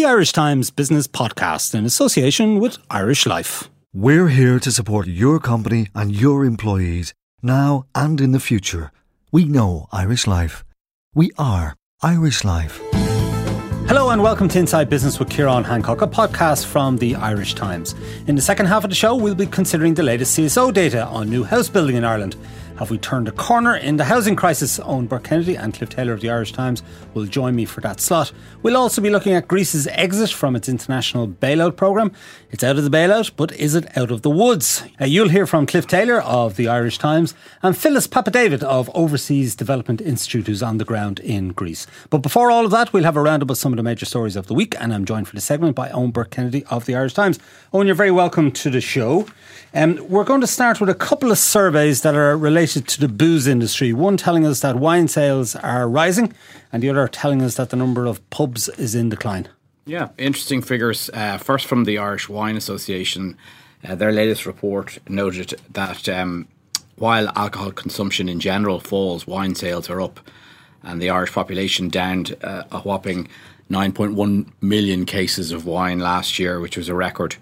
the Irish Times Business Podcast in association with Irish Life. We're here to support your company and your employees now and in the future. We know Irish Life. We are Irish Life. Hello and welcome to Inside Business with Ciarán Hancock, a podcast from the Irish Times. In the second half of the show, we'll be considering the latest CSO data on new house building in Ireland. Have we turned a corner in the housing crisis? Eoin Burke Kennedy and Cliff Taylor of the Irish Times will join me for that slot. We'll also be looking at Greece's exit from its international bailout programme. It's out of the bailout, but is it out of the woods? Uh, you'll hear from Cliff Taylor of the Irish Times and Phyllis Papadavid of Overseas Development Institute, who's on the ground in Greece. But before all of that, we'll have a roundup of some of the major stories of the week, and I'm joined for the segment by Eoin Burke Kennedy of the Irish Times. Eoin, you're very welcome to the show. Um, we're going to start with a couple of surveys that are related to the booze industry. One telling us that wine sales are rising, and the other telling us that the number of pubs is in decline. Yeah, interesting figures. Uh, first, from the Irish Wine Association, uh, their latest report noted that um, while alcohol consumption in general falls, wine sales are up, and the Irish population downed uh, a whopping 9.1 million cases of wine last year, which was a record.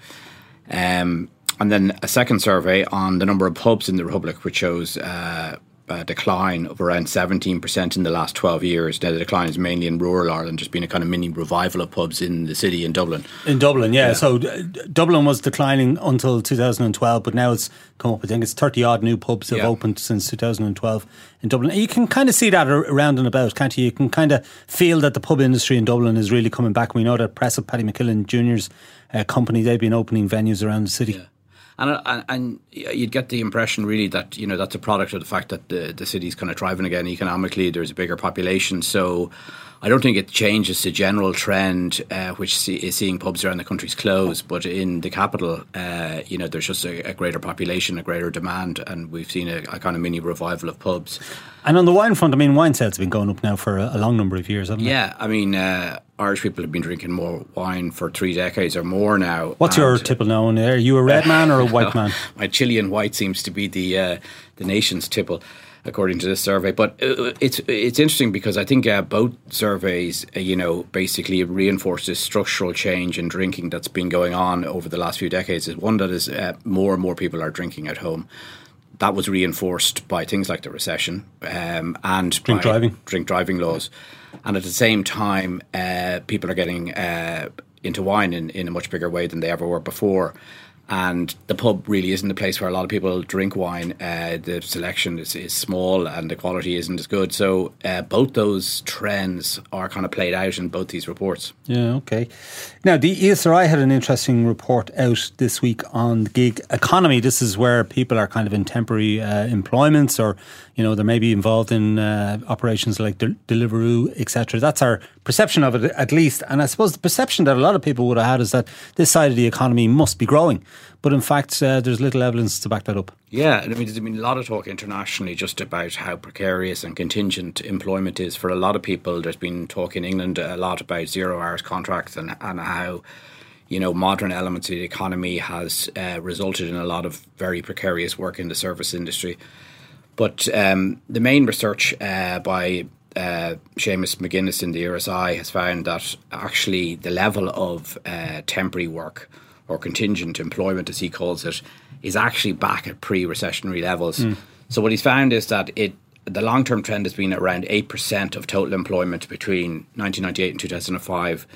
Um, and then a second survey on the number of pubs in the Republic, which shows uh, a decline of around 17% in the last 12 years. Now, the decline is mainly in rural Ireland. There's been a kind of mini revival of pubs in the city in Dublin. In Dublin, yeah. yeah. So Dublin was declining until 2012, but now it's come up. I think it's 30 odd new pubs have yeah. opened since 2012 in Dublin. You can kind of see that around and about, can't you? You can kind of feel that the pub industry in Dublin is really coming back. We know that press of Paddy McKillen Jr.'s uh, company, they've been opening venues around the city. Yeah and and, and you'd get the impression really that you know that's a product of the fact that the the city's kind of thriving again economically. There's a bigger population, so I don't think it changes the general trend, uh, which see, is seeing pubs around the country's close. But in the capital, uh, you know, there's just a, a, greater population, a greater demand, and we've seen a, a, kind of mini revival of pubs. And on the wine front, I mean, wine sales have been going up now for a, a long number of years, haven't yeah, they? Yeah, I mean, uh, Irish people have been drinking more wine for three decades or more now. What's your tipple now? Are you a red man or a white man? My Chilean white seems to be the uh, the nation's tipple according to this survey. But uh, it's it's interesting because I think uh, both surveys, uh, you know, basically reinforce this structural change in drinking that's been going on over the last few decades. Is one that is uh, more and more people are drinking at home. That was reinforced by things like the recession um, and drink driving, drink driving laws, and at the same time, uh, people are getting uh, into wine in, in a much bigger way than they ever were before and the pub really isn't a place where a lot of people drink wine. Uh, the selection is, is, small and the quality isn't as good. So uh, both those trends are kind of played out in both these reports. Yeah, okay. Now the ESRI had an interesting report out this week on the gig economy. This is where people are kind of in temporary uh, employments, or you know they may be involved in uh, operations like De- Deliveroo, etc. That's our perception of it, at least. And I suppose the perception that a lot of people would have had is that this side of the economy must be growing. But in fact, uh, there's little evidence to back that up. Yeah, I mean, there's been a lot of talk internationally just about how precarious and contingent employment is for a lot of people. There's been talk in England a lot about zero hours contracts and, and how you know, modern elements of the economy has uh, resulted in a lot of very precarious work in the service industry. But um, the main research uh, by uh, Seamus McGuinness in the ESRI has found that actually the level of uh, temporary work or contingent employment, as he calls it, is actually back at pre-recessionary levels. Mm. So what he's found is that it the long-term trend has been around eight percent of total employment between 1998 and 2005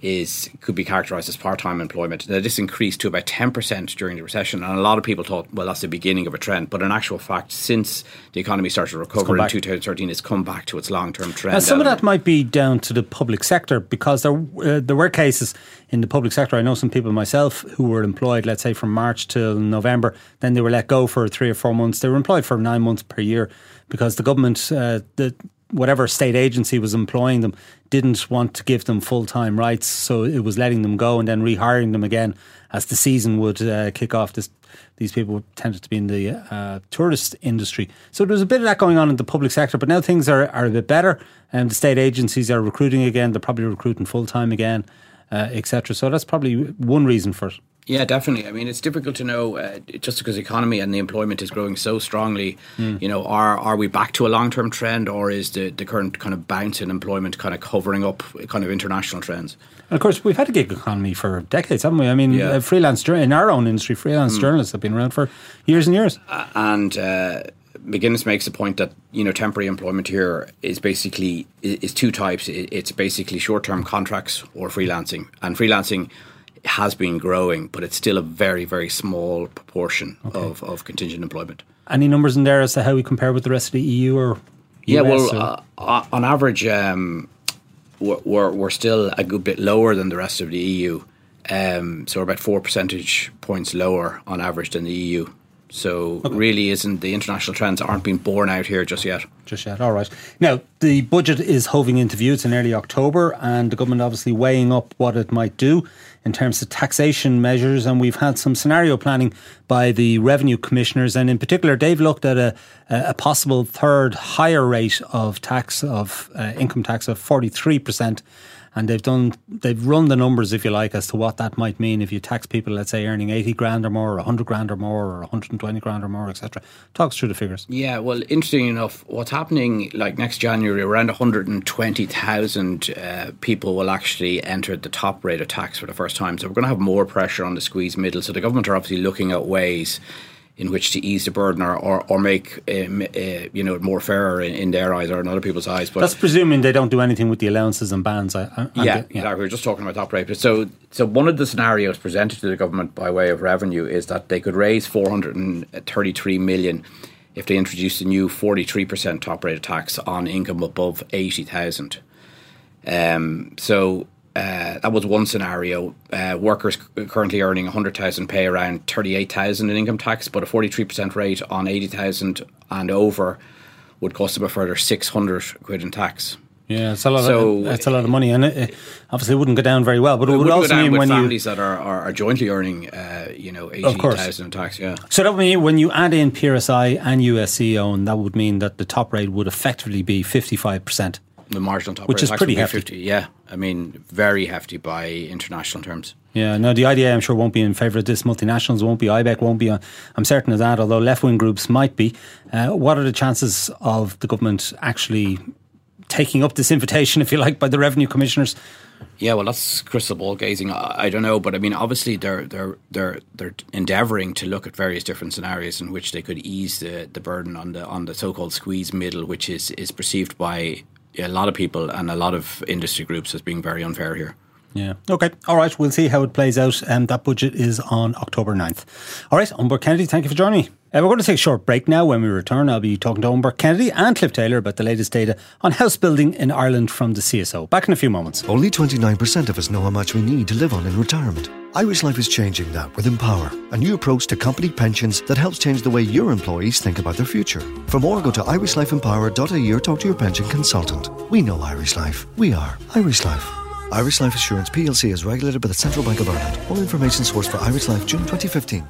is could be characterized as part-time employment. Now, this increased to about 10% during the recession, and a lot of people thought, well, that's the beginning of a trend. But in actual fact, since the economy started to recover in 2013, it's come back to its long-term trend. Now, some of that might be down to the public sector because there uh, there were cases in the public sector. I know some people myself who were employed, let's say, from March till November. Then they were let go for three or four months. They were employed for nine months per year because the government, uh, the whatever state agency was employing them didn't want to give them full time rights, so it was letting them go and then rehiring them again as the season would uh, kick off. This, these people tended to be in the uh, tourist industry, so there was a bit of that going on in the public sector. But now things are, are a bit better, and the state agencies are recruiting again. They're probably recruiting full time again, uh, etc. So that's probably one reason for it. Yeah, definitely. I mean, it's difficult to know uh, just because the economy and the employment is growing so strongly. Mm. You know, are are we back to a long term trend, or is the, the current kind of bounce in employment kind of covering up kind of international trends? And of course, we've had a gig economy for decades, haven't we? I mean, yeah. uh, freelance in our own industry, freelance mm. journalists have been around for years and years. Uh, and uh, McGuinness makes the point that you know temporary employment here is basically is two types. It's basically short term contracts or freelancing, and freelancing has been growing, but it's still a very, very small proportion okay. of, of contingent employment. Any numbers in there as to how we compare with the rest of the EU or? US yeah, well, uh, uh, on average, um, we're, we're still a good bit lower than the rest of the EU. Um, so we're about four percentage points lower on average than the EU. So okay. really isn't the international trends aren't being borne out here just yet. Just yet. All right. Now the budget is hoving into view. It's in early October, and the government obviously weighing up what it might do in terms of taxation measures. And we've had some scenario planning by the revenue commissioners, and in particular, they've looked at a, a possible third higher rate of tax of uh, income tax of forty three percent and they've done they've run the numbers if you like as to what that might mean if you tax people let's say earning 80 grand or more or 100 grand or more or 120 grand or more etc talk us through the figures. Yeah well interesting enough what's happening like next January around 120,000 uh, people will actually enter the top rate of tax for the first time. So we're going to have more pressure on the squeeze middle. So the government are obviously looking at ways in which to ease the burden or, or, or make um, uh, you know more fairer in, in, their eyes or in other people's eyes. But that's presuming they don't do anything with the allowances and bands. I, I, yeah, yeah, exactly. We are just talking about top rate. So, so one of the scenarios presented to the government by way of revenue is that they could raise 433 million if they introduced a new 43% top rate tax on income above 80,000. Um, so uh, that was one scenario. Uh, workers currently earning 100,000 pay around 38,000 in income tax, but a 43% rate on 80,000 and over would cost them a further 600 quid in tax. Yeah, it's a lot. So of, it's a lot of money, and it, it obviously it wouldn't go down very well. But it, it would also mean when families you, that are, are, are jointly earning, uh, you know, eighty thousand in tax. Yeah. So that would mean when you add in PRSI and USC own, that would mean that the top rate would effectively be fifty five percent the marginal top which is pretty hefty. 50. Yeah, I mean, very hefty by international terms. Yeah, no, the IDA I'm sure won't be in favour of this. Multinationals won't be. IBEC won't be. Uh, I'm certain of that. Although left wing groups might be. Uh, what are the chances of the government actually taking up this invitation, if you like, by the revenue commissioners? Yeah, well, that's crystal ball gazing. I, I, don't know, but I mean, obviously, they're they're they're they're endeavouring to look at various different scenarios in which they could ease the, the burden on the on the so-called squeeze middle, which is is perceived by a lot of people and a lot of industry groups as being very unfair here. Yeah. Okay. All right. We'll see how it plays out. And um, that budget is on October 9th. All right. Eoin Burke Kennedy, thank you for joining me. Uh, we're going to take a short break now. When we return, I'll be talking to Eoin Burke Kennedy and Cliff Taylor about the latest data on house building in Ireland from the CSO. Back in a few moments. Only 29% of us know how much we need to live on in retirement. Irish Life is changing that with Empower, a new approach to company pensions that helps change the way your employees think about their future. For more, go to irishlifeempower.ie or talk to your pension consultant. We know Irish Life. We are Irish Life. Irish Life Assurance plc is regulated by the Central Bank of Ireland. All information sourced for Irish Life June 2015.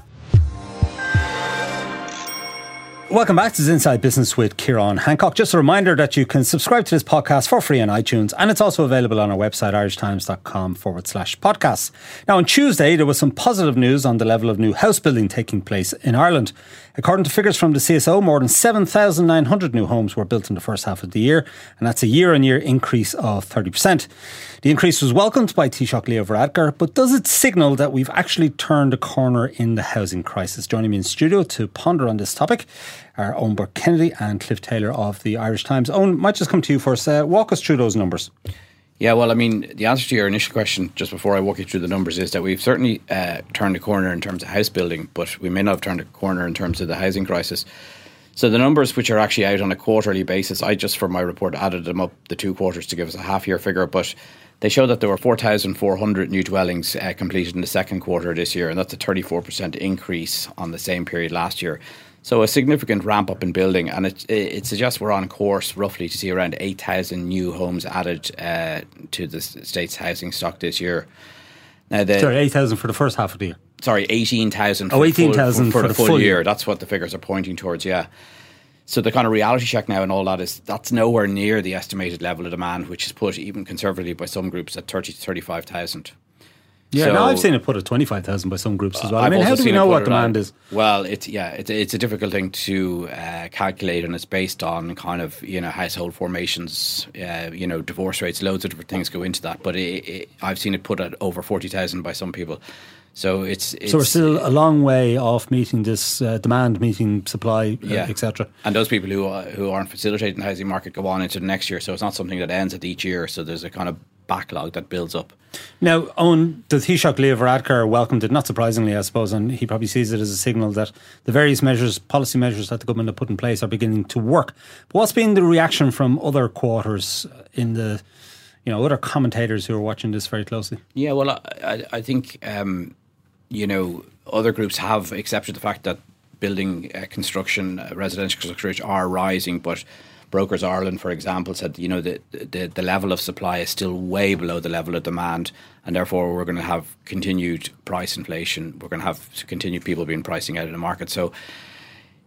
Welcome back to Inside Business with Ciarán Hancock. Just a reminder that you can subscribe to this podcast for free on iTunes, and it's also available on our website, irishtimes.com forward slash podcasts. Now, on Tuesday, there was some positive news on the level of new house building taking place in Ireland. According to figures from the CSO, more than 7,900 new homes were built in the first half of the year, and that's a year on year increase of 30%. The increase was welcomed by Taoiseach Leo Varadkar, but does it signal that we've actually turned a corner in the housing crisis? Joining me in studio to ponder on this topic are Eoin Burke Kennedy and Cliff Taylor of the Irish Times. Eoin, might just come to you first. Uh, walk us through those numbers. Yeah, well, I mean, the answer to your initial question, just before I walk you through the numbers, is that we've certainly uh, turned a corner in terms of house building, but we may not have turned a corner in terms of the housing crisis. So the numbers, which are actually out on a quarterly basis, I just for my report added them up the two quarters to give us a half year figure, but they show that there were 4,400 new dwellings uh, completed in the second quarter this year, and that's a 34% increase on the same period last year. So a significant ramp up in building, and it, it suggests we're on course roughly to see around 8,000 new homes added uh, to the state's housing stock this year. Now the, sorry, 8,000 for the first half of the year. Sorry, 18,000 oh, 18,000 for, for, the full, full year. year. That's what the figures are pointing towards, yeah. So the kind of reality check now and all that is that's nowhere near the estimated level of demand, which is put even conservatively by some groups at 30 to 35,000. Yeah, So- no, I've seen it put at 25,000 by some groups as well. I I've mean, how do we know what demand on- is? Well, it's yeah, it's, it's a difficult thing to uh, calculate, and it's based on kind of you know household formations, uh, you know divorce rates, loads of different things go into that. But it, it, I've seen it put at over forty thousand by some people. So it's, it's So we're still a long way off meeting this uh, demand, meeting supply, uh, etc. And those people who uh, who aren't facilitating the housing market go on into the next year. So it's not something that ends at each year. So there's a kind of backlog that builds up. Now, Eoin, the Taoiseach Leo Varadkar welcomed it, not surprisingly, I suppose, and he probably sees it as a signal that the various measures, policy measures that the government have put in place are beginning to work. But what's been the reaction from other quarters in the, you know, other commentators who are watching this very closely? Yeah, well, I, I, I think um, you know other groups have accepted the fact that building uh, construction, uh, residential construction are rising, but Brokers Ireland, for example, said you know the, the the level of supply is still way below the level of demand, and therefore we're going to have continued price inflation. We're going to have continued people being pricing out of the market. So.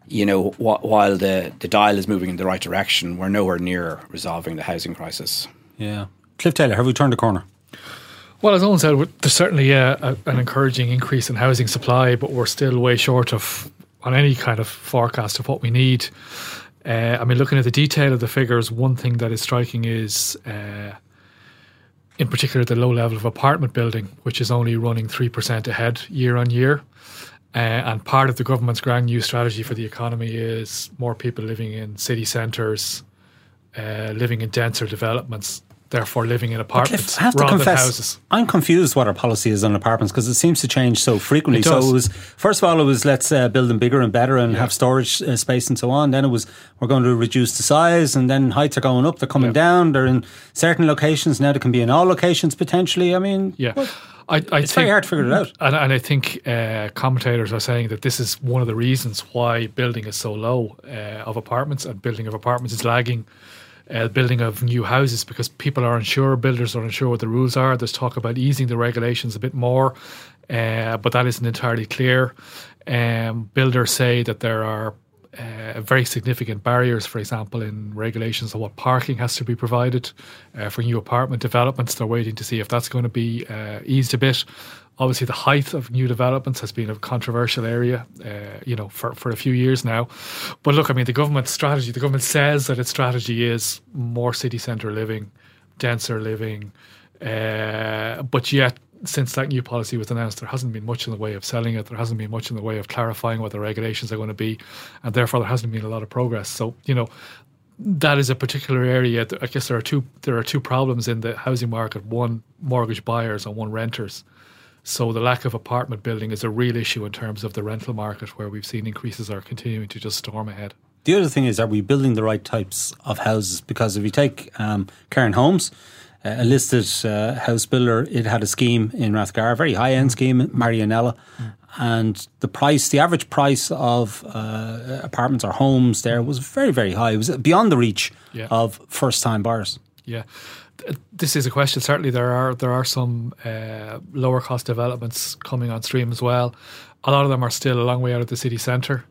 You know, wh- while the, the dial is moving in the right direction, we're nowhere near resolving the housing crisis. Yeah. Cliff Taylor, have we turned a corner? Well, as Eoin said, there's certainly a, an encouraging increase in housing supply, but we're still way short of on any kind of forecast of what we need. Uh, I mean, looking at the detail of the figures, one thing that is striking is, uh, in particular, the low level of apartment building, which is only running 3% ahead year on year. Uh, and part of the government's grand new strategy for the economy is more people living in city centres, uh, living in denser developments, therefore living in apartments to rather confess, than houses. I'm confused what our policy is on apartments because it seems to change so frequently. It so it was first of all, it was let's uh, build them bigger and better and have storage uh, space and so on. Then it was we're going to reduce the size, and then heights are going up. They're coming Yeah. down. They're in certain locations now. They can be in all locations potentially. I mean, Yeah, what- I, I it's think, very hard to figure it out. And, and I think uh, commentators are saying that this is one of the reasons why building is so low uh, of apartments and building of apartments is lagging. Uh, building of new houses because people are unsure, builders are unsure what the rules are. There's talk about easing the regulations a bit more, uh, but that isn't entirely clear. Um, builders say that there are uh, very significant barriers, for example, in regulations of what parking has to be provided uh, for new apartment developments. They're waiting to see if that's going to be uh, eased a bit. Obviously, the height of new developments has been a controversial area, uh, you know, for, for a few years now. But look, I mean, the government's strategy, the government says that its strategy is more city centre living, denser living, uh, but yet since that new policy was announced, there hasn't been much in the way of selling it. There hasn't been much in the way of clarifying what the regulations are going to be, and therefore there hasn't been a lot of progress. So you know that is a particular area. I guess there are two there are two problems in the housing market: one mortgage buyers and one renters. So the lack of apartment building is a real issue in terms of the rental market, where we've seen increases are continuing to just storm ahead. The other thing is, are we building the right types of houses? Because if you take um, Cairn Homes, uh, a listed uh, house builder, it had a scheme in Rathgar, a very high end scheme, Marianella. And the price, the average price of uh, apartments or homes there was very, very high. It was beyond the reach Yeah. of first time buyers. Yeah, this is a question. Certainly, there are there are some uh, lower cost developments coming on stream as well. A lot of them are still a long way out of the city centre.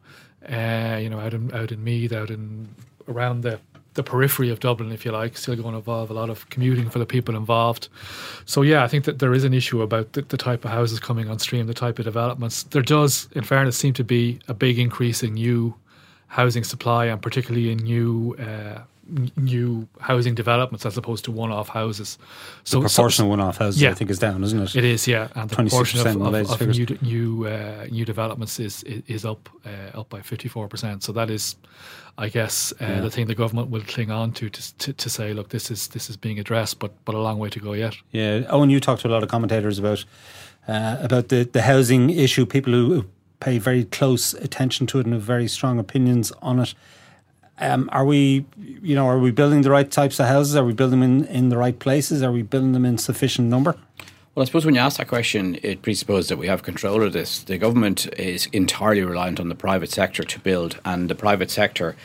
Uh, you know, out in out in Meath, out in around the the periphery of Dublin, if you like, still going to involve a lot of commuting for the people involved. So yeah, I think that there is an issue about the, the type of houses coming on stream, the type of developments. There does, in fairness, seem to be a big increase in new housing supply and particularly in new uh, new housing developments as opposed to one-off houses. So The proportion of one off houses, Yeah. I think, is down, isn't it? it is, yeah, and the proportion 26% of, of, of new new uh, new developments is is, up uh, up by fifty four percent. So that is, I guess, uh, the thing the government will cling on to, to to to say, look, this is this is being addressed, but but a long way to go yet. Yeah, Eoin, you talked to a lot of commentators about uh, about the, the housing issue. People who pay very close attention to it and have very strong opinions on it. Um, are we, you know, are we building the right types of houses? Are we building them in, in the right places? Are we building them in sufficient number? Well, I suppose when you ask that question, it presupposes that we have control of this. The government is entirely reliant on the private sector to build, and the private sector,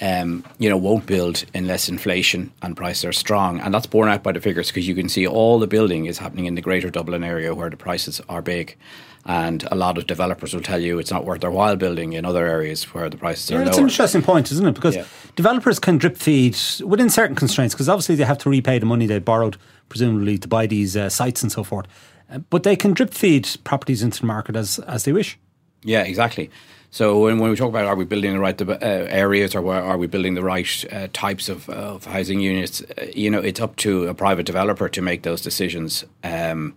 um, you know, won't build unless inflation and prices are strong, and that's borne out by the figures because you can see all the building is happening in the Greater Dublin area where the prices are big, and a lot of developers will tell you it's not worth their while building in other areas where the prices are Yeah, lower. it's an interesting point, isn't it? Because Yeah. developers can drip feed within certain constraints, because obviously they have to repay the money they borrowed, presumably to buy these uh, sites and so forth. Uh, but they can drip feed properties into the market as, as they wish. Yeah, exactly. So when, when we talk about are we building the right uh, areas or are we building the right uh, types of, of, housing units, uh, you know, it's up to a private developer to make those decisions. Um,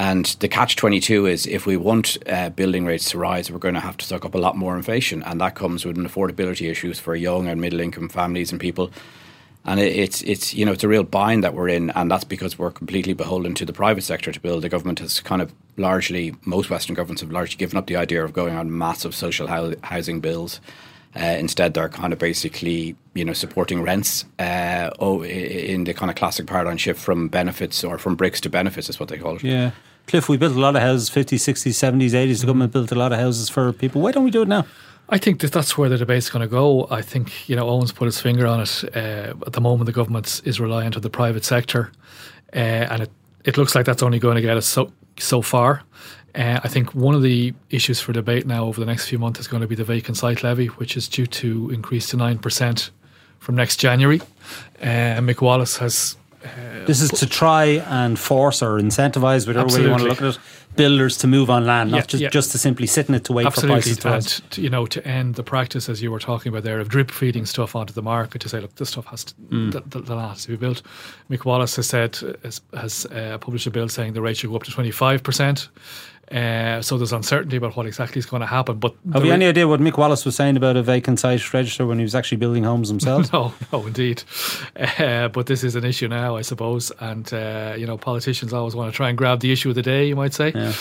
and the catch 22 is if we want uh, building rates to rise, we're going to have to suck up a lot more inflation. And that comes with an affordability issues for young and middle income families and people and it, it's it's you know it's a real bind that we're in, and that's because we're completely beholden to the private sector to build. The government has kind of largely, most Western governments have largely given up the idea of going on massive social housing bills. Uh, instead, they're kind of basically, you know, supporting rents uh, oh, in the kind of classic paradigm shift from benefits or from bricks to benefits, is what they call it. Yeah. Cliff, we built a lot of houses, 50s, 60s, 70s, 80s. The government built a lot of houses for people. Why don't we do it now? I think that that's where the debate's going to go. I think you know Eoin's put his finger on it. Uh, at the moment, the government is reliant on the private sector, uh, and it, it looks like that's only going to get us so so far. Uh, I think one of the issues for debate now over the next few months is going to be the vacant site levy, which is due to increase to nine percent from next January. Uh, Mick Wallace has uh, this is to try and force or incentivize, whatever absolutely. way you want to look at it, builders to move on land, not yeah, just, yeah. just to simply sit in it to wait absolutely. for prices to and, you know, to end the practice, as you were talking about there, of drip feeding stuff onto the market to say, look, this stuff has to, mm. the, the, the land has to be built. Mick Wallace has said, has, has uh, published a bill saying the rate should go up to 25%. Uh, so there's uncertainty about what exactly is going to happen. But have you any idea what Mick Wallace was saying about a vacant site register when he was actually building homes himself? no, no, indeed. Uh, but this is an issue now, I suppose, and uh, you know, politicians always want to try and grab the issue of the day, you might say. Yeah.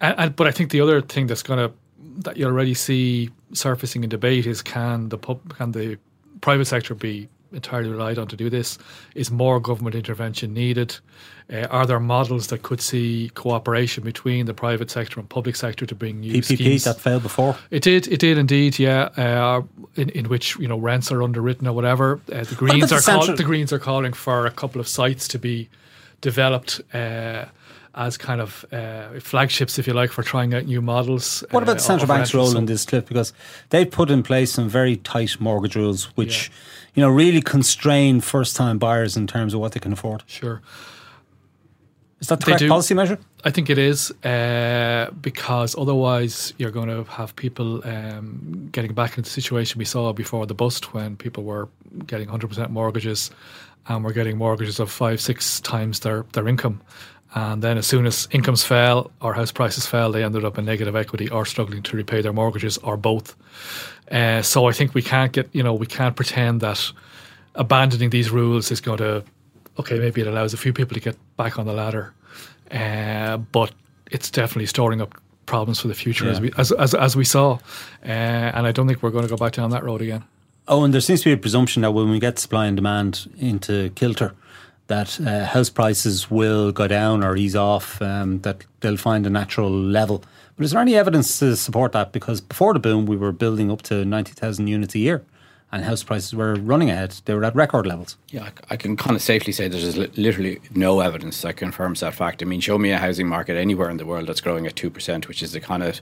And, and, but I think the other thing that's going to that you already see surfacing in debate is can the pub, can the private sector be entirely relied on to do this. Is more government intervention needed? Uh, are there models that could see cooperation between the private sector and public sector to bring new PPP schemes? that failed before? It did. It did indeed. Yeah, uh, in, in which you know rents are underwritten or whatever. Uh, the Greens are call, the Greens are calling for a couple of sites to be developed uh, as kind of uh, flagships, if you like, for trying out new models. What about uh, the central bank's role in this, Cliff? Because they've put in place some very tight mortgage rules, which. Yeah you know, really constrain first time buyers in terms of what they can afford. Sure. Is that the correct policy measure? I think it is uh, because otherwise you're going to have people um, getting back into the situation we saw before the bust when people were getting 100% mortgages and were getting mortgages of five, six times their, their income. And then as soon as incomes fell or house prices fell, they ended up in negative equity or struggling to repay their mortgages or both. Uh, so I think we can't get, you know, we can't pretend that abandoning these rules is going to, okay, maybe it allows a few people to get back on the ladder, uh, but it's definitely storing up problems for the future yeah. as we as, as, as we saw, uh, and I don't think we're going to go back down that road again. Oh, and there seems to be a presumption that when we get supply and demand into kilter, that uh, house prices will go down or ease off, um, that they'll find a natural level. But is there any evidence to support that? Because before the boom, we were building up to 90,000 units a year and house prices were running ahead. They were at record levels. Yeah, I can kind of safely say there's literally no evidence that confirms that fact. I mean, show me a housing market anywhere in the world that's growing at 2%, which is the kind of,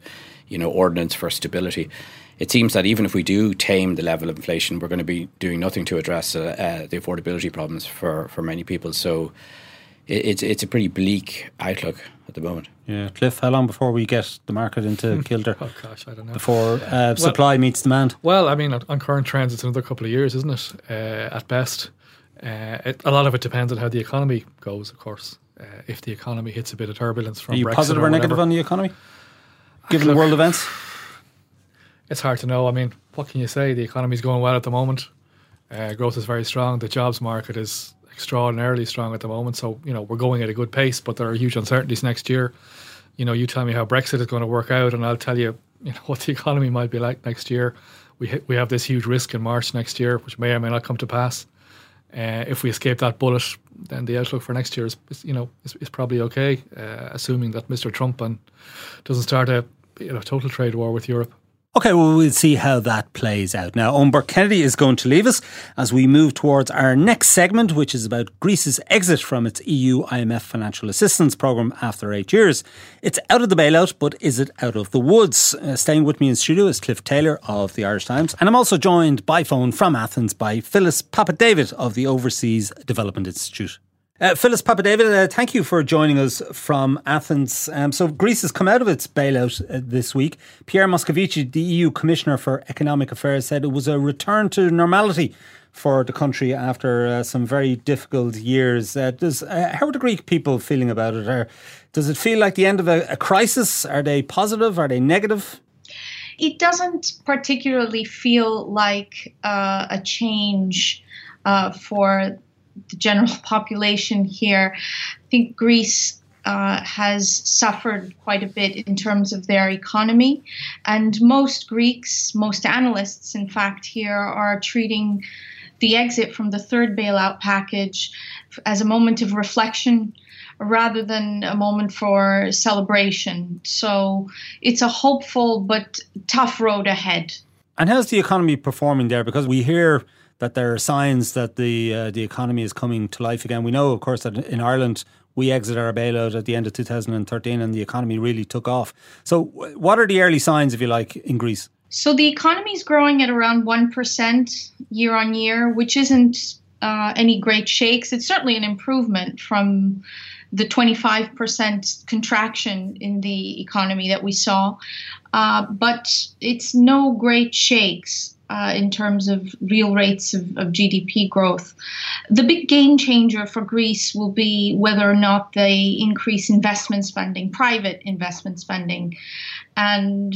you know, ordinance for stability. It seems that even if we do tame the level of inflation, we're going to be doing nothing to address uh, uh, the affordability problems for, for many people. So it, it's, it's a pretty bleak outlook at the moment. Yeah, Cliff, how long before we get the market into kilter? oh gosh, I don't know. Before uh, well, supply meets demand. Well, I mean, on current trends, it's another couple of years, isn't it? Uh, at best, uh, it, a lot of it depends on how the economy goes. Of course, uh, if the economy hits a bit of turbulence from are you Brexit positive or, or negative on the economy, given Look, world events? It's hard to know. I mean, what can you say? The economy is going well at the moment. Uh, growth is very strong. The jobs market is extraordinarily strong at the moment. So, you know, we're going at a good pace, but there are huge uncertainties next year. You know, you tell me how Brexit is going to work out, and I'll tell you, you know, what the economy might be like next year. We we have this huge risk in March next year, which may or may not come to pass. Uh, if we escape that bullet, then the outlook for next year is, is you know, is, is probably okay, uh, assuming that Mr. Trump and doesn't start a you know total trade war with Europe. Okay, well, we'll see how that plays out. Now, Eoin Kennedy is going to leave us as we move towards our next segment, which is about Greece's exit from its EU IMF financial assistance programme after eight years. It's out of the bailout, but is it out of the woods? Uh, staying with me in studio is Cliff Taylor of the Irish Times, and I'm also joined by phone from Athens by Phyllis Papadavid of the Overseas Development Institute. Uh, Phyllis Papadavid, uh, thank you for joining us from Athens. Um, so, Greece has come out of its bailout uh, this week. Pierre Moscovici, the EU Commissioner for Economic Affairs, said it was a return to normality for the country after uh, some very difficult years. Uh, does, uh, how are the Greek people feeling about it? Or does it feel like the end of a, a crisis? Are they positive? Are they negative? It doesn't particularly feel like a change for the general population here. I think Greece uh, has suffered quite a bit in terms of their economy. And most Greeks, most analysts, in fact, here are treating the exit from the third bailout package as a moment of reflection rather than a moment for celebration. So it's a hopeful but tough road ahead. And how's the economy performing there? Because we hear that there are signs that the uh, the economy is coming to life again. We know, of course, that in Ireland we exited our bailout at the end of 2013 and the economy really took off. So, what are the early signs, if you like, in Greece? So, the economy is growing at around 1% year on year, which isn't uh, any great shakes. It's certainly an improvement from the 25% contraction in the economy that we saw. Uh, but it's no great shakes uh, in terms of real rates of, of, GDP growth. The big game changer for Greece will be whether or not they increase investment spending, private investment spending. And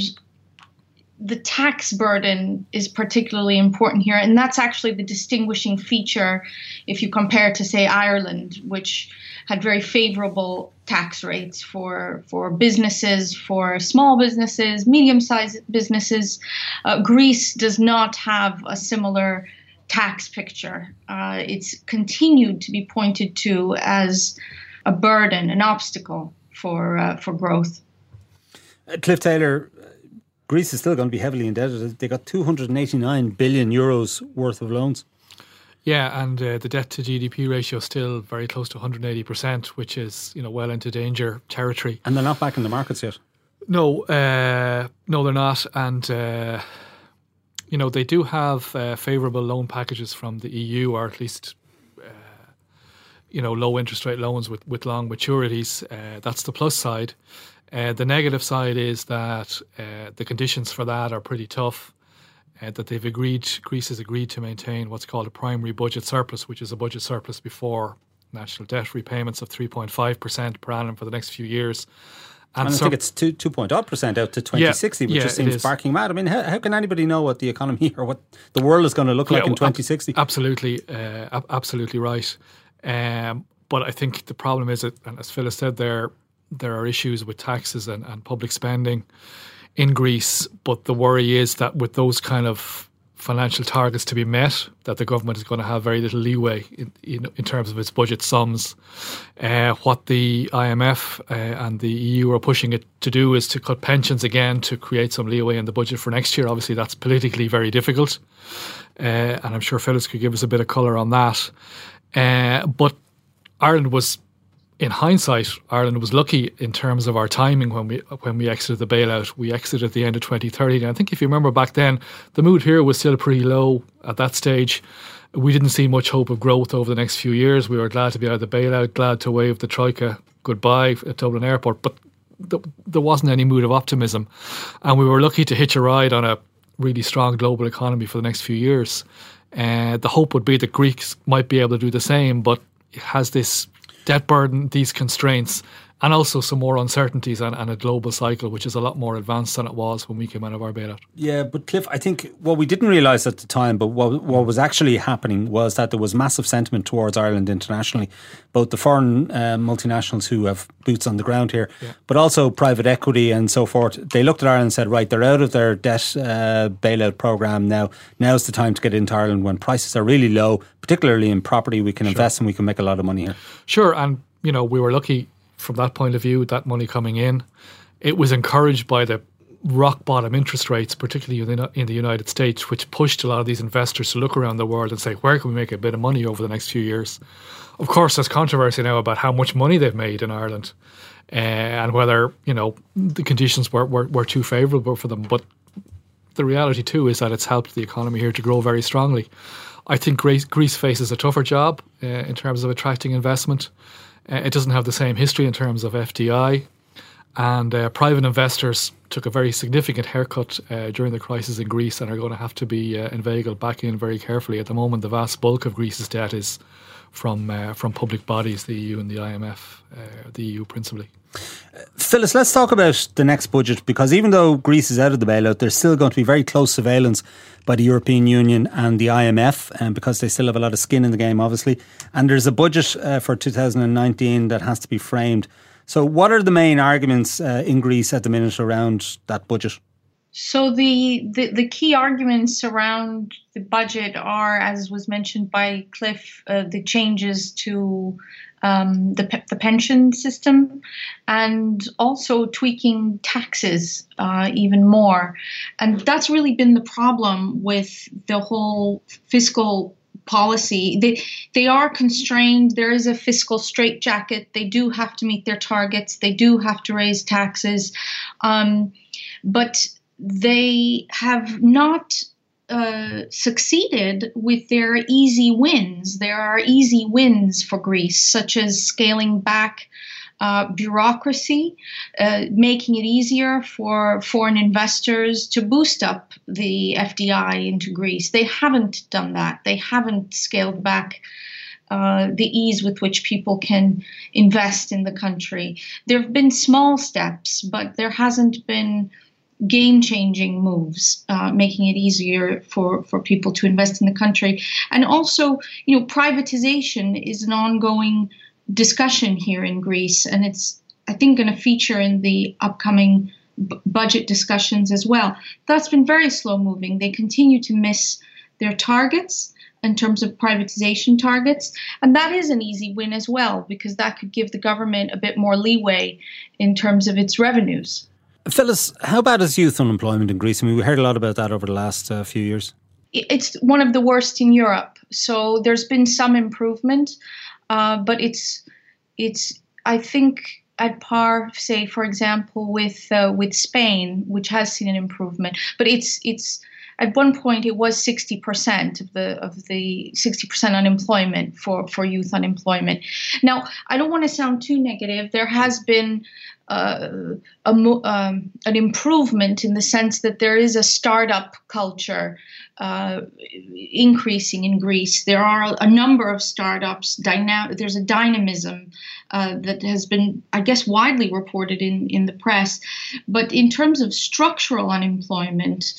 the tax burden is particularly important here. And that's actually the distinguishing feature if you compare to, say, Ireland, which had very favorable tax rates for for businesses, for small businesses, medium-sized businesses. Uh, Greece does not have a similar tax picture. Uh, it's continued to be pointed to as a burden, an obstacle for uh, for growth. Uh, Cliff Taylor, Greece is still going to be heavily indebted. They got 289 billion euros worth of loans. Yeah, and uh, the debt to GDP ratio is still very close to 180%, which is you know well into danger territory. And they're not back in the markets yet. No, uh, no, they're not, and uh, you know they do have uh, favourable loan packages from the EU, or at least uh, you know low interest rate loans with with long maturities. Uh, that's the plus side. the negative side is that the conditions for that are pretty tough uh, that they've agreed, Greece has agreed to maintain what's called a primary budget surplus, which is a budget surplus before national debt repayments of 3.5% per annum for the next few years. And, and I think it's two two point odd percent out to twenty sixty, which yeah, just seems sparking mad. I mean, how, how, can anybody know what the economy or what the world is going to look like in twenty sixty? Absolutely, uh, absolutely right. Um, but I think the problem is that, and as Phyllis said, there there are issues with taxes and, and public spending in Greece. But the worry is that with those kind of financial targets to be met, that the government is going to have very little leeway in, in, in terms of its budget sums. Uh, what the IMF uh, and the EU are pushing it to do is to cut pensions again to create some leeway in the budget for next year. Obviously, that's politically very difficult. Uh, and I'm sure Phyllis could give us a bit of colour on that. Uh, but Ireland was in hindsight, Ireland was lucky in terms of our timing when we when we exited the bailout. We exited at the end of 2030. And I think if you remember back then, the mood here was still pretty low at that stage. We didn't see much hope of growth over the next few years. We were glad to be out of the bailout, glad to wave the troika goodbye at Dublin Airport, but th- there wasn't any mood of optimism. And we were lucky to hitch a ride on a really strong global economy for the next few years. Uh, the hope would be that Greeks might be able to do the same, but it has this debt burden, these constraints, and also some more uncertainties and, and, a global cycle, which is a lot more advanced than it was when we came out of our bailout. Yeah, but Cliff, I think what we didn't realise at the time, but what, what was actually happening was that there was massive sentiment towards Ireland internationally, both the foreign uh, multinationals who have boots on the ground here, yeah. but also private equity and so forth. They looked at Ireland and said, right, they're out of their debt uh, bailout programme now. Now's the time to get into Ireland when prices are really low, particularly in property. We can sure. invest and we can make a lot of money here. Sure, and you know we were lucky from that point of view, that money coming in. It was encouraged by the rock bottom interest rates, particularly in the, in the United States, which pushed a lot of these investors to look around the world and say, where can we make a bit of money over the next few years? Of course, there's controversy now about how much money they've made in Ireland uh, and whether you know the conditions were, were, were too favourable for them. But the reality too is that it's helped the economy here to grow very strongly. I think Greece, Greece faces a tougher job uh, in terms of attracting investment. Uh, it doesn't have the same history in terms of FDI, and uh, private investors took a very significant haircut uh, during the crisis in Greece and are going to have to be uh, inveigled back in very carefully. At the moment, the vast bulk of Greece's debt is from uh, from public bodies, the EU and the IMF, the EU principally. Phyllis, let's talk about the next budget because even though Greece is out of the bailout, there's still going to be very close surveillance by the European Union and the IMF, and um, because they still have a lot of skin in the game, obviously. And there's a budget uh, for 2019 that has to be framed. So, what are the main arguments uh, in Greece at the minute around that budget? So the, the, the key arguments around the budget are, as was mentioned by Cliff, uh, the changes to um, the, the pension system and also tweaking taxes uh, even more. And that's really been the problem with the whole fiscal policy. They they are constrained. There is a fiscal straitjacket. They do have to meet their targets. They do have to raise taxes, um, but they have not uh, succeeded with their easy wins. There are easy wins for Greece, such as scaling back uh, bureaucracy, uh, making it easier for foreign investors to boost up the FDI into Greece. They haven't done that. They haven't scaled back. Uh, the ease with which people can invest in the country. There have been small steps, but there hasn't been game changing moves, uh, making it easier for, for people to invest in the country. And also, you know, privatization is an ongoing discussion here in Greece, and it's, I think, going to feature in the upcoming b- budget discussions as well. That's been very slow moving. They continue to miss their targets in terms of privatization targets. And that is an easy win as well, because that could give the government a bit more leeway in terms of its revenues. Phyllis, how bad is youth unemployment in Greece? I mean, we heard a lot about that over the last uh, few years. It's one of the worst in Europe. So there's been some improvement, uh, but it's it's I think at par, say for example, with uh, with Spain, which has seen an improvement. But it's it's at one point it was 60% of the of the 60% unemployment for for youth unemployment. Now I don't want to sound too negative. There has been a, um, an improvement in the sense that there is a startup culture uh, increasing in Greece. There are a number of startups. Dyna- there's a dynamism uh, that has been, I guess, widely reported in, in the press. But in terms of structural unemployment,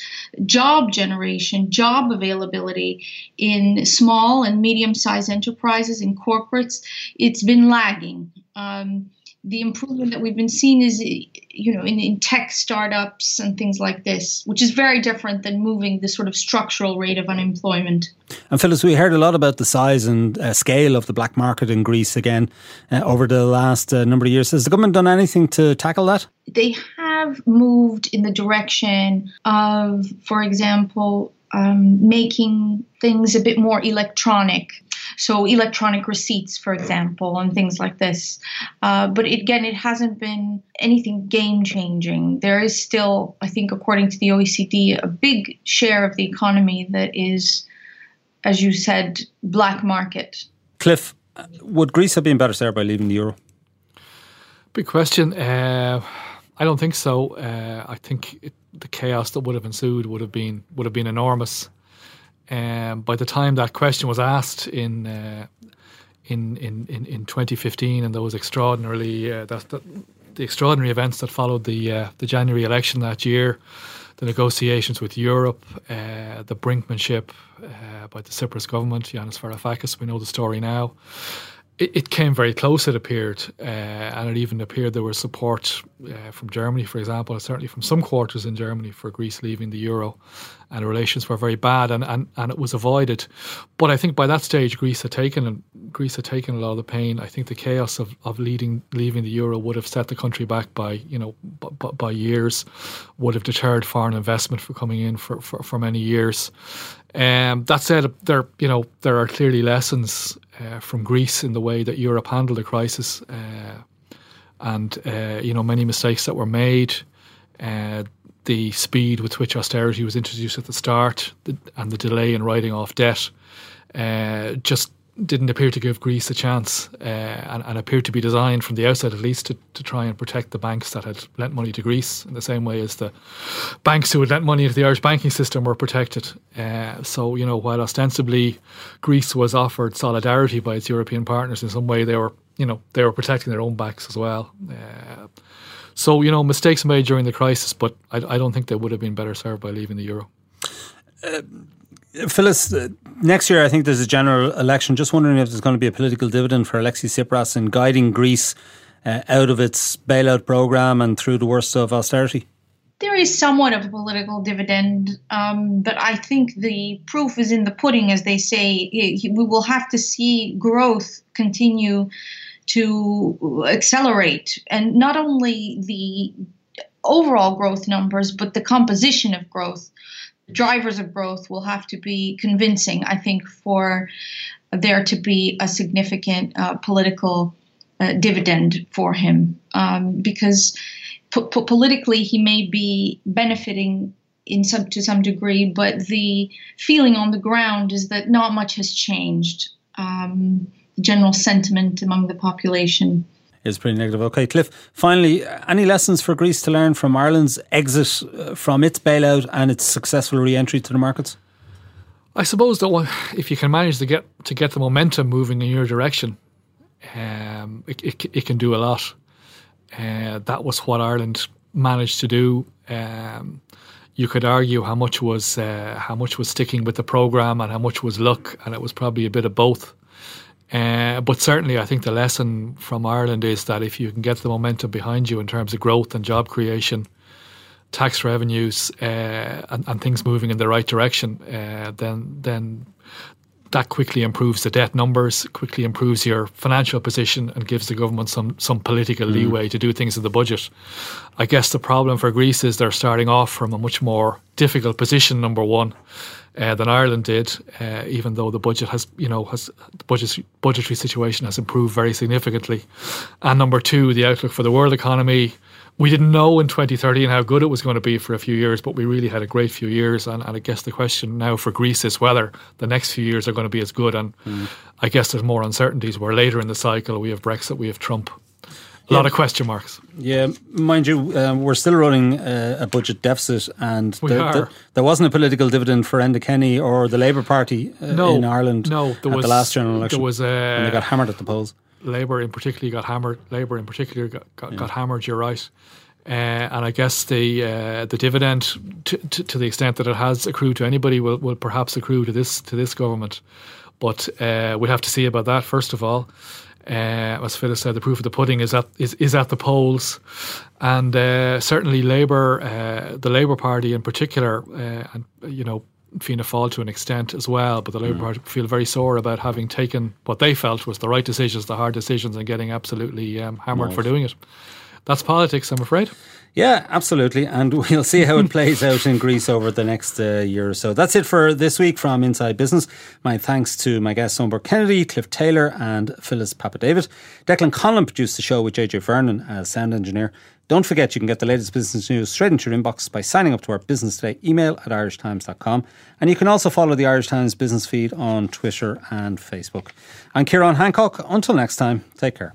job generation, job availability in small and medium sized enterprises, in corporates, it's been lagging. Um, the improvement that we've been seeing is you know in, in tech startups and things like this which is very different than moving the sort of structural rate of unemployment. And phyllis we heard a lot about the size and uh, scale of the black market in greece again uh, over the last uh, number of years. Has the government done anything to tackle that? They have moved in the direction of for example um, making things a bit more electronic so electronic receipts, for example, and things like this. Uh, but again, it hasn't been anything game changing. There is still, I think, according to the OECD, a big share of the economy that is, as you said, black market. Cliff, would Greece have been better served by leaving the euro? Big question. Uh, I don't think so. Uh, I think it, the chaos that would have ensued would have been would have been enormous. Um, by the time that question was asked in uh, in, in, in, in 2015 and those extraordinarily uh, that, that, the extraordinary events that followed the uh, the January election that year, the negotiations with Europe, uh, the brinkmanship uh, by the Tsipras government, Yanis Varoufakis, we know the story now it, it came very close, it appeared, uh, and it even appeared there was support uh, from Germany, for example, certainly from some quarters in Germany for Greece leaving the euro, and relations were very bad, and, and, and it was avoided. But I think by that stage, Greece had taken Greece had taken a lot of the pain. I think the chaos of, of leading leaving the euro would have set the country back by you know by, by years, would have deterred foreign investment from coming in for, for, for many years. Um, that said, there you know there are clearly lessons uh, from Greece in the way that Europe handled the crisis, uh, and uh, you know many mistakes that were made, uh, the speed with which austerity was introduced at the start, and the delay in writing off debt. uh, just didn't appear to give Greece a chance uh, and, and, appeared to be designed from the outset at least to, to try and protect the banks that had lent money to Greece in the same way as the banks who had lent money into the Irish banking system were protected. Uh, so, you know, while ostensibly Greece was offered solidarity by its European partners, in some way they were, you know, they were protecting their own backs as well. Uh, so, you know, mistakes made during the crisis, but I, I, don't think they would have been better served by leaving the euro. Uh, Phyllis, uh, next year I think there's a general election. Just wondering if there's going to be a political dividend for Alexis Tsipras in guiding Greece uh, out of its bailout program and through the worst of austerity. There is somewhat of a political dividend, um, but I think the proof is in the pudding, as they say. We will have to see growth continue to accelerate, and not only the overall growth numbers, but the composition of growth drivers of growth will have to be convincing, I think, for there to be a significant uh, political uh, dividend for him. Um, because politically, he may be benefiting in some to some degree, but the feeling on the ground is that not much has changed. Um, general sentiment among the population is pretty negative. Okay, Cliff, finally, any lessons for Greece to learn from Ireland's exit uh, from its bailout and its successful re entry to the markets? I suppose that if you can manage to get to get the momentum moving in your direction, um, it, it, it, can do a lot. Uh, that was what Ireland managed to do. Um, you could argue how much was uh, how much was sticking with the program and how much was luck, and it was probably a bit of both. Uh, but certainly, I think the lesson from Ireland is that if you can get the momentum behind you in terms of growth and job creation, tax revenues, uh, and, and, things moving in the right direction, uh, then then that quickly improves the debt numbers, quickly improves your financial position, and gives the government some some political mm. leeway to do things in the budget. I guess the problem for Greece is they're starting off from a much more difficult position. Number one uh, than Ireland did, uh, even though the budget has, you know, has the budget, budgetary situation has improved very significantly. And number two, the outlook for the world economy. We didn't know in 2013 how good it was going to be for a few years, but we really had a great few years. And, and I guess the question now for Greece is whether the next few years are going to be as good. And mm. I guess there's more uncertainties. We're later in the cycle. We have Brexit, we have Trump. A lot of question marks. Yeah, mind you, um, we're still running uh, a budget deficit, and there, there, there, wasn't a political dividend for Enda Kenny or the Labour Party uh, no, in Ireland no, there at was, the last general election. There was, uh, and they got hammered at the polls. Labour, in particular, got hammered. Labour, in particular, got, got, yeah. got hammered. You're right. Uh, and I guess the uh, the dividend, to, to, to, the extent that it has accrued to anybody, will, will perhaps accrue to this to this government. But uh, we'll have to see about that first of all. Uh, as Phyllis said, the proof of the pudding is at is, is at the polls, and uh, certainly Labour, uh, the Labour Party in particular, uh, and you know Fianna Fáil to an extent as well, but the Labour mm. Party feel very sore about having taken what they felt was the right decisions, the hard decisions, and getting absolutely um, hammered for doing it. That's politics, I'm afraid. Yeah, absolutely. And we'll see how it plays out in Greece over the next uh, year or so. That's it for this week from Inside Business. My thanks to my guests, Eoin Kennedy, Cliff Taylor, and Phyllis Papadavid. Declan Conlon produced the show with JJ Vernon as sound engineer. Don't forget you can get the latest business news straight into your inbox by signing up to our Business Today email at irishtimes.com. And you can also follow the Irish Times business feed on Twitter and Facebook. I'm Ciarán Hancock. Until next time, take care.